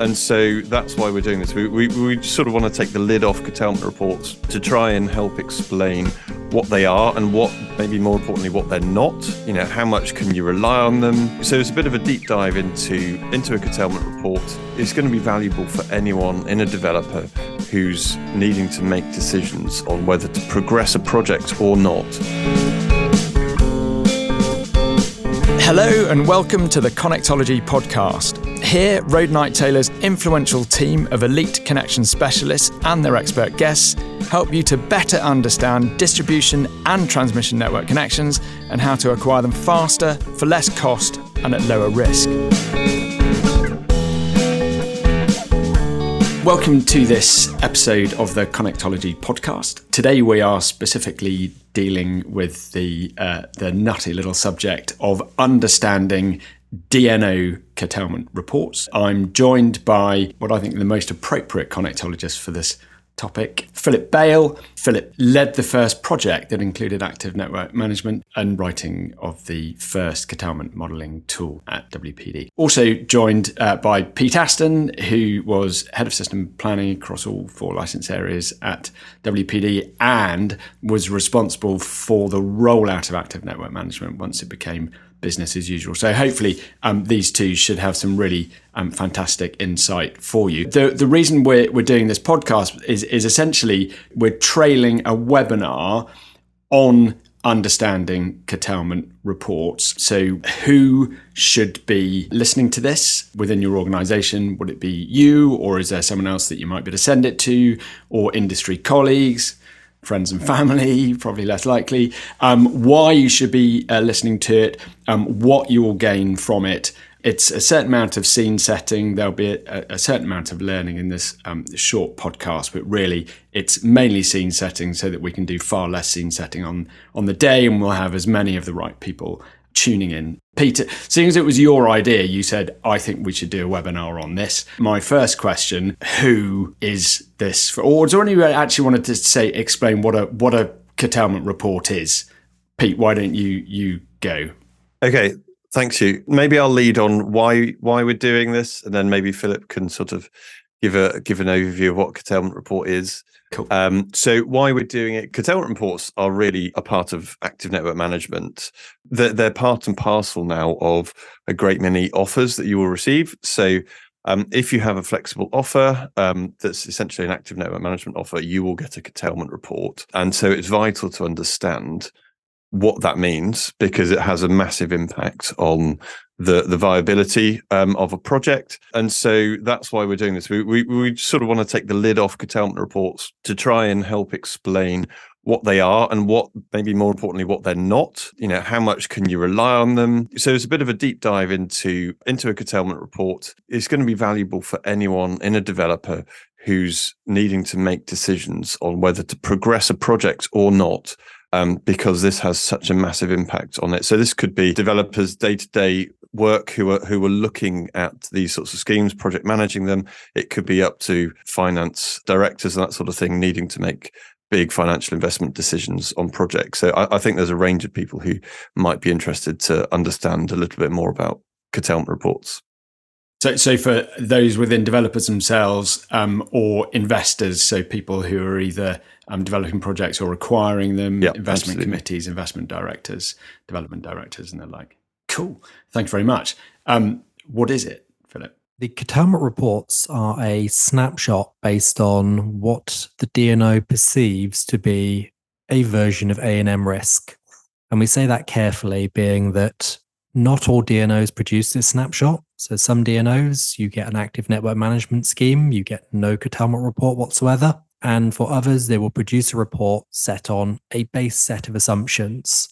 And so that's why we're doing this. We, we, we sort of want to take the lid off curtailment reports to try and help explain what they are and what, maybe more importantly, what they're not. You know, how much can you rely on them? So it's a bit of a deep dive into, into a curtailment report. It's going to be valuable for anyone in a developer who's needing to make decisions on whether to progress a project or not. Hello and welcome to the Connectology podcast. Here, Roadnight Taylor's influential team of elite connection specialists and their expert guests help you to better understand distribution and transmission network connections and how to acquire them faster, for less cost, and at lower risk. Welcome to this episode of the Connectology podcast. Today we are specifically dealing with the uh, the nutty little subject of understanding DNO curtailment reports. I'm joined by what I think the most appropriate connectologist for this topic, Philip Bale. Philip led the first project that included active network management and writing of the first curtailment modeling tool at WPD. Also joined uh, by Pete Aston, who was head of system planning across all four license areas at WPD and was responsible for the rollout of active network management once it became business as usual. So hopefully um, these two should have some really um, fantastic insight for you. The the reason we're we're doing this podcast is is essentially we're trailing a webinar on understanding curtailment reports. So, who should be listening to this within your organization? Would it be you, or is there someone else that you might be able to send it to, or industry colleagues? Friends and family, probably less likely, um, why you should be uh, listening to it, um, what you will gain from it. It's a certain amount of scene setting. There'll be a, a certain amount of learning in this um, short podcast, but really it's mainly scene setting so that we can do far less scene setting on, on the day and we'll have as many of the right people tuning in. Peter, seeing as it was your idea, you said, I think we should do a webinar on this. My first question, who is this for? Or do anyone actually wanted to say, explain what a, what a curtailment report is? Pete, why don't you, you go? Okay. Thanks you. Maybe I'll lead on why why we're doing this, and then maybe Philip can sort of give a give an overview of what curtailment report is. Cool. Um, so why we're doing it? Curtailment reports are really a part of active network management. They're, they're part and parcel now of a great many offers that you will receive. So um, if you have a flexible offer um, that's essentially an active network management offer, you will get a curtailment report. And so it's vital to understand what that means because it has a massive impact on the the viability um, of a project, and so that's why we're doing this. We, we we sort of want to take the lid off curtailment reports to try and help explain what they are and what maybe more importantly what they're not. You know how much can you rely on them? So it's a bit of a deep dive into into a curtailment report. It's going to be valuable for anyone in a developer who's needing to make decisions on whether to progress a project or not um, because this has such a massive impact on it. So this could be developers day to day work who are who are looking at these sorts of schemes, project managing them. It could be up to finance directors and that sort of thing needing to make big financial investment decisions on projects. So I, I think there's a range of people who might be interested to understand a little bit more about curtailment reports. So, so for those within developers themselves um, or investors, so people who are either um, developing projects or acquiring them, yep, investment absolutely. committees, investment directors, development directors, and the like. Cool. Thank you very much. Um, what is it, Philip? The curtailment reports are a snapshot based on what the DNO perceives to be a version of ANM risk. And we say that carefully, being that not all DNOs produce this snapshot. So some DNOs, you get an active network management scheme, you get no curtailment report whatsoever. And for others, they will produce a report set on a base set of assumptions.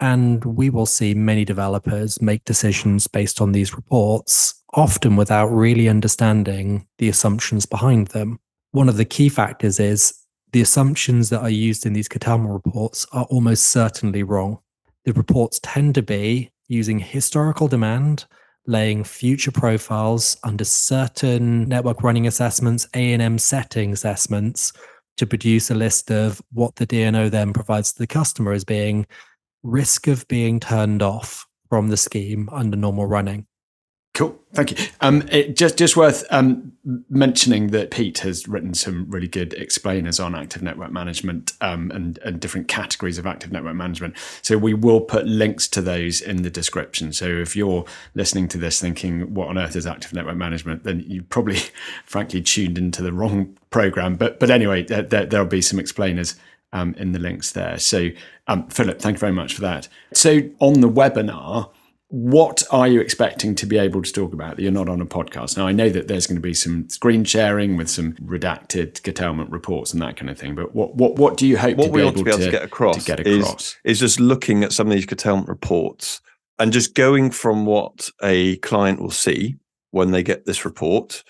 And we will see many developers make decisions based on these reports, often without really understanding the assumptions behind them. One of the key factors is the assumptions that are used in these curtailment reports are almost certainly wrong. The reports tend to be using historical demand, laying future profiles under certain network running assessments, ANM setting assessments to produce a list of what the DNO then provides to the customer as being risk of being turned off from the scheme under normal running. Cool, thank you. Um, it, just just worth um, mentioning that Pete has written some really good explainers on active network management um, and and different categories of active network management. So we will put links to those in the description. So if you're listening to this thinking, "What on earth is active network management?" then you probably, frankly, tuned into the wrong program. But but anyway, there, there'll be some explainers um, in the links there. So, um, Philip, thank you very much for that. So, on the webinar, what are you expecting to be able to talk about that you're not on a podcast? Now, I know that there's going to be some screen sharing with some redacted curtailment reports and that kind of thing, but what what, what do you hope what to, we be want able to be able to, to get across, to get across? Is, is just looking at some of these curtailment reports and just going from what a client will see when they get this report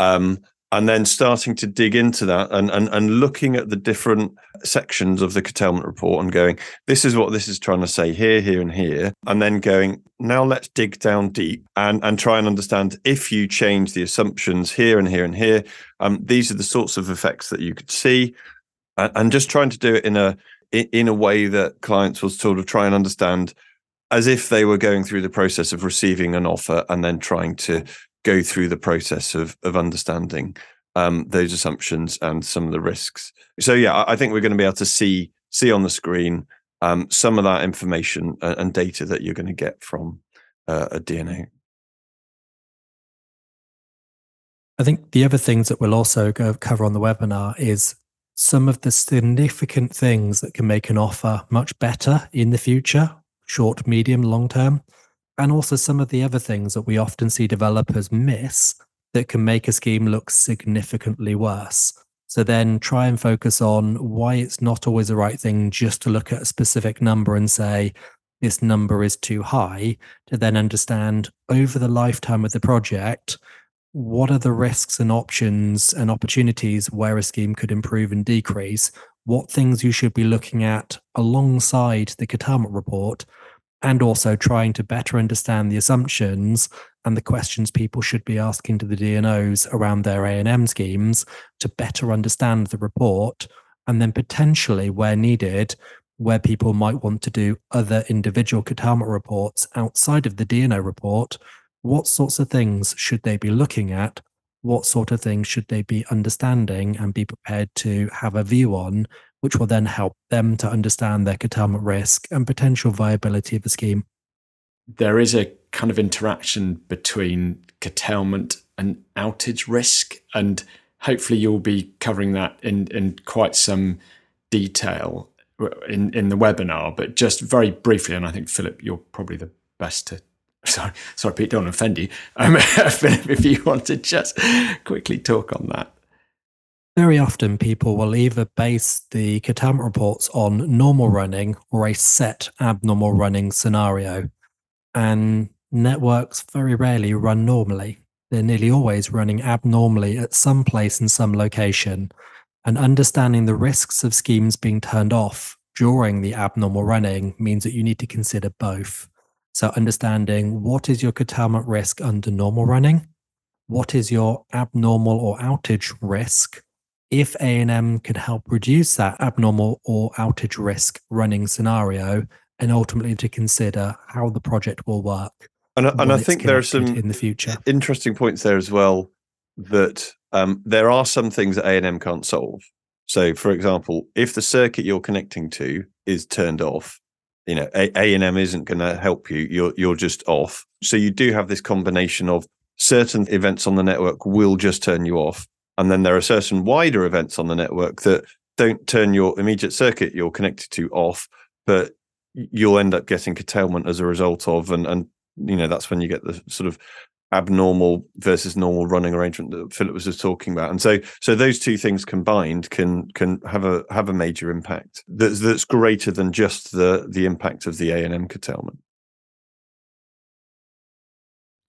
um, and then starting to dig into that and, and and looking at the different sections of the curtailment report and going this is what this is trying to say here here and here and then going now let's dig down deep and and try and understand if you change the assumptions here and here and here um, these are the sorts of effects that you could see and, and just trying to do it in a in a way that clients will sort of try and understand as if they were going through the process of receiving an offer and then trying to go through the process of of understanding um, those assumptions and some of the risks. So yeah, I think we're going to be able to see see on the screen um, some of that information and, data that you're going to get from uh, a DNO. I think the other things that we'll also go cover on the webinar is some of the significant things that can make an offer much better in the future, short, medium, long term and also some of the other things that we often see developers miss that can make a scheme look significantly worse. So then try and focus on why it's not always the right thing just to look at a specific number and say, this number is too high, to then understand over the lifetime of the project, what are the risks and options and opportunities where a scheme could improve and decrease? What things you should be looking at alongside the curtailment report and also trying to better understand the assumptions and the questions people should be asking to the DNOs around their ANM schemes to better understand the report and then potentially where needed where people might want to do other individual curtailment reports outside of the DNO report what sorts of things should they be looking at? What sort of things should they be understanding and be prepared to have a view on which will then help them to understand their curtailment risk and potential viability of the scheme. There is a kind of interaction between curtailment and outage risk, and hopefully you'll be covering that in, in quite some detail in, in the webinar. But just very briefly, and I think Philip, you're probably the best to sorry, sorry, Pete, don't offend you. Um, if you want to just quickly talk on that. Very often, people will either base the curtailment reports on normal running or a set abnormal running scenario. And networks very rarely run normally. They're nearly always running abnormally at some place in some location. And understanding the risks of schemes being turned off during the abnormal running means that you need to consider both. So, understanding what is your curtailment risk under normal running, what is your abnormal or outage risk, if ANM can help reduce that abnormal or outage risk running scenario and ultimately to consider how the project will work. And, and I think there are some in the future interesting points there as well that um, there are some things that ANM can't solve. So, for example, if the circuit you're connecting to is turned off, you know, A and M isn't going to help you. You're you're just off. So you do have this combination of certain events on the network will just turn you off, and then there are certain wider events on the network that don't turn your immediate circuit you're connected to off, but you'll end up getting curtailment as a result of, and and you know that's when you get the sort of abnormal versus normal running arrangement that Philip was just talking about. And so so those two things combined can can have a have a major impact that's that's greater than just the the impact of the A and M curtailment.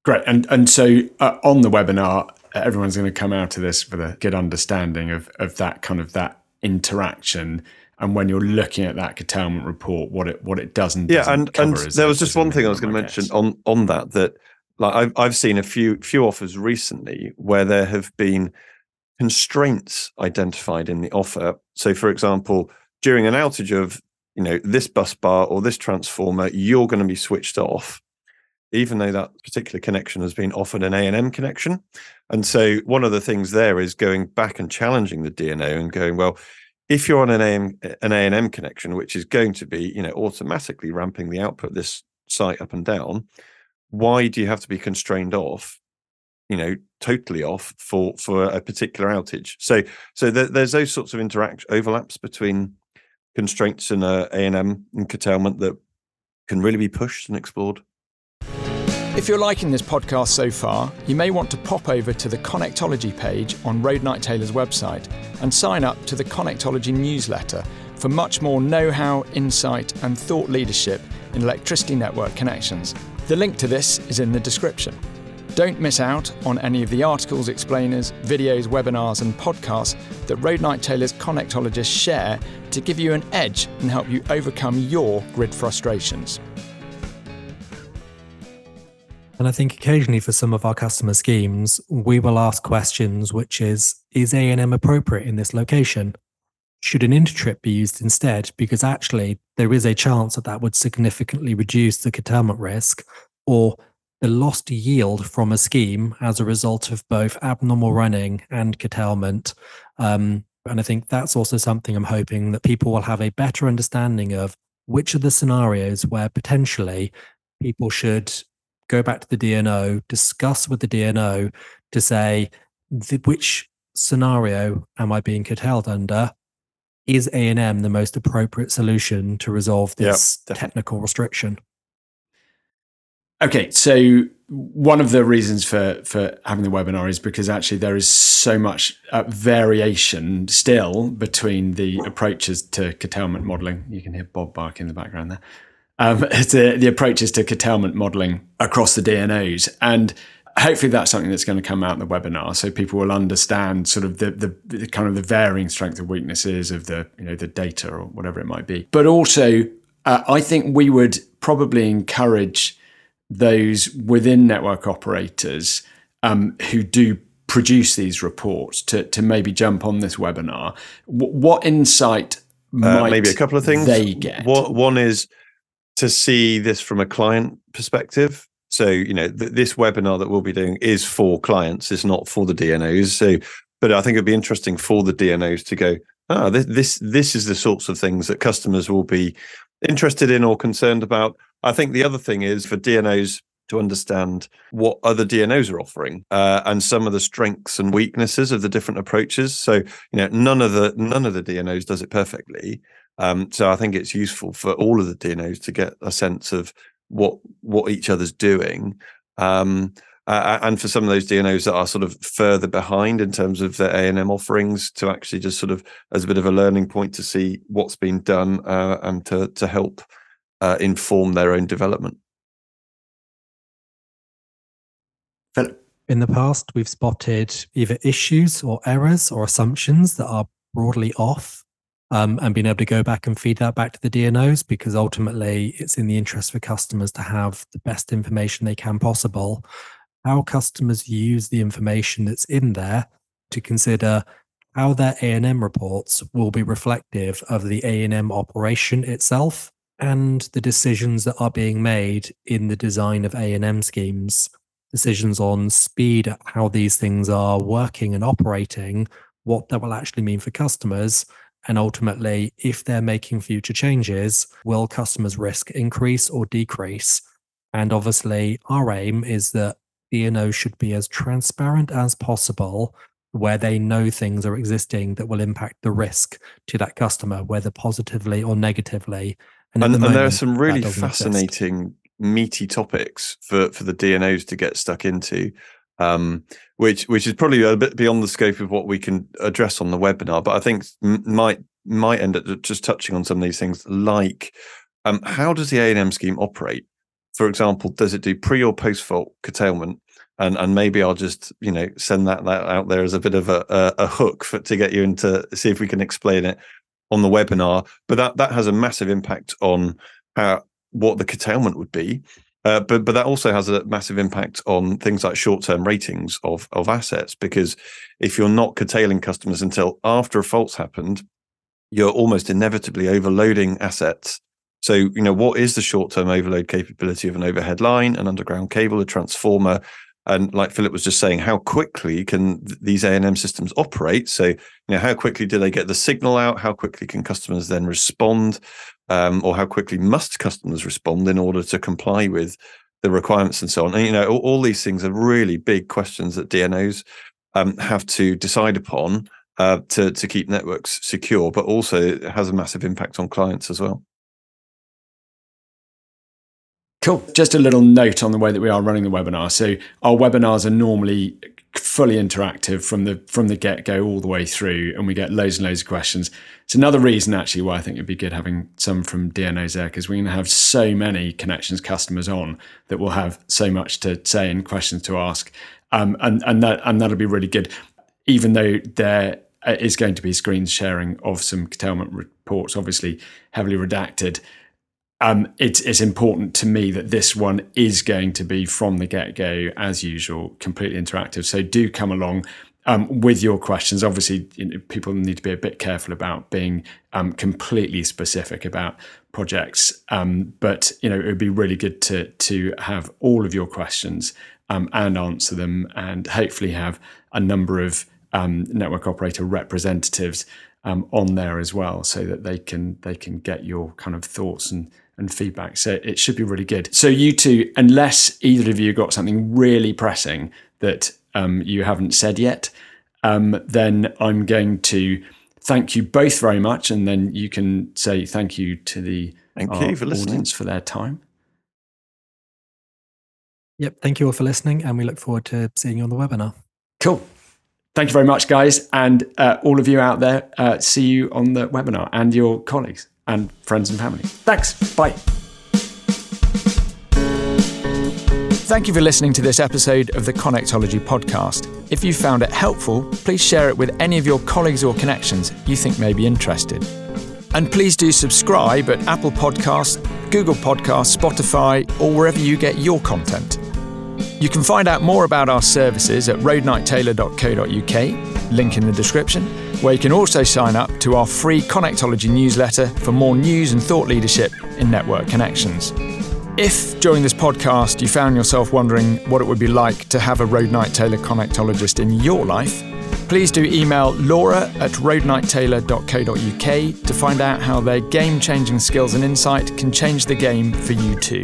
Great. And and so uh, on the webinar, everyone's going to come out of this with a good understanding of of that kind of that interaction. And when you're looking at that curtailment report, what it what it doesn't yeah, and and there was just one thing I was going to mention on on that that like I've I've seen a few few offers recently where there have been constraints identified in the offer. So, for example, during an outage of you know this bus bar or this transformer, you're going to be switched off even though that particular connection has been offered an ANM connection. And so one of the things there is going back and challenging the DNO and going, well, if you're on an AM, an ANM connection, which is going to be, you know, automatically ramping the output this site up and down, why do you have to be constrained off, you know, totally off for for a particular outage? So so there's those sorts of interact overlaps between constraints and uh, ANM and curtailment that can really be pushed and explored. If you're liking this podcast so far, you may want to pop over to the Connectology page on Roadnight Taylor's website and sign up to the Connectology newsletter for much more know how, insight, and thought leadership in electricity network connections. The link to this is in the description. Don't miss out on any of the articles, explainers, videos, webinars, and podcasts that Roadnight Taylor's connectologists share to give you an edge and help you overcome your grid frustrations. And I think occasionally for some of our customer schemes, we will ask questions, which is, is ANM appropriate in this location? Should an intertrip be used instead? Because actually there is a chance that that would significantly reduce the curtailment risk or the lost yield from a scheme as a result of both abnormal running and curtailment. Um, and I think that's also something I'm hoping that people will have a better understanding of which are the scenarios where potentially people should go back to the DNO, discuss with the DNO to say the, which scenario am I being curtailed under? Is A and M the most appropriate solution to resolve this yep, technical restriction? Okay, so one of the reasons for for having the webinar is because actually there is so much uh, variation still between the approaches to curtailment modeling. You can hear Bob bark in the background there um, the, the approaches to curtailment modeling across the DNOs. And hopefully that's something that's going to come out in the webinar so people will understand sort of the, the, the, kind of the varying strength of weaknesses of the you know the data or whatever it might be. But also uh, i think we would probably encourage those within network operators um, who do produce these reports to, to maybe jump on this webinar. W- what insight uh, maybe a couple of things. they get? What, one is to see this from a client perspective. So, you know, th- this webinar that we'll be doing is for clients, it's not for the DNOs. So, but I think it'd be interesting for the DNOs to go, ah, this, this, this is the sorts of things that customers will be interested in or concerned about. I think the other thing is for DNOs to understand what other DNOs are offering uh, and some of the strengths and weaknesses of the different approaches. So, you know, none of the none of the DNOs does it perfectly, um, so I think it's useful for all of the DNOs to get a sense of what what each other's doing. Um, uh, and for some of those DNOs that are sort of further behind in terms of their ANM offerings to actually just sort of as a bit of a learning point to see what's been done uh, and to, to help uh, inform their own development. In the past, we've spotted either issues or errors or assumptions that are broadly off um, and being able to go back and feed that back to the DNOs because ultimately it's in the interest for customers to have the best information they can possible. How customers use the information that's in there to consider how their ANM reports will be reflective of the ANM operation itself and the decisions that are being made in the design of ANM schemes. Decisions on speed, how these things are working and operating, what that will actually mean for customers, and ultimately, if they're making future changes, will customers' risk increase or decrease? And obviously, our aim is that DNO should be as transparent as possible where they know things are existing that will impact the risk to that customer, whether positively or negatively. And, and, the and there are some really fascinating, exist. meaty topics for, for the DNOs to get stuck into um, which which is probably a bit beyond the scope of what we can address on the webinar. But I think might might end up just touching on some of these things, like um, how does the A and M scheme operate? For example, does it do pre or post fault curtailment? And and maybe I'll just you know send that, that out there as a bit of a, a, a hook for, to get you into see if we can explain it on the webinar. But that that has a massive impact on how what the curtailment would be uh, but but that also has a massive impact on things like short term ratings of of assets because if you're not curtailing customers until after a fault's happened, you're almost inevitably overloading assets So, you know, what is the short term overload capability of an overhead line, an underground cable, a transformer? And like Philip was just saying, how quickly can these ANM systems operate? So, you know, how quickly do they get the signal out? How quickly can customers then respond? Um, or how quickly must customers respond in order to comply with the requirements and so on? And, you know, all, all these things are really big questions that DNOs um, have to decide upon uh, to, to keep networks secure, but also has a massive impact on clients as well. Cool. Just a little note on the way that we are running the webinar. So our webinars are normally fully interactive from the from the get go all the way through, and we get loads and loads of questions. It's another reason actually why I think it'd be good having some from DNOs there because we're going to have so many connections customers on that will have so much to say and questions to ask, um, and and that and that'll be really good. Even though there is going to be screen sharing of some curtailment reports, obviously heavily redacted um, it's, it's important to me that this one is going to be from the get go, as usual, completely interactive. So do come along um, with your questions. Obviously, you know, people need to be a bit careful about being um, completely specific about projects. Um, but you know, it would be really good to to have all of your questions um, and answer them, and hopefully have a number of um, network operator representatives on there as well, so that they can they can get your kind of thoughts and and feedback. So it should be really good. So you two, unless either of you got something really pressing that um, you haven't said yet, um, then I'm going to thank you both very much, and then you can say thank you to the thank you for listening for their time. Yep, thank you all for listening, and we look forward to seeing you on the webinar. Cool. Thank you very much, guys, and uh, all of you out there. Uh, see you on the webinar and your colleagues and friends and family. Thanks. Bye. Thank you for listening to this episode of the Connectology podcast. If you found it helpful, please share it with any of your colleagues or connections you think may be interested. And please do subscribe at Apple Podcasts, Google Podcasts, Spotify, or wherever you get your content. You can find out more about our services at roadnighttaylor.co.uk, link in the description, where you can also sign up to our free Connectology newsletter for more news and thought leadership in network connections. If during this podcast you found yourself wondering what it would be like to have a Roadnight Taylor connectologist in your life, please do email laura at roadnighttaylor.co.uk to find out how their game changing skills and insight can change the game for you too.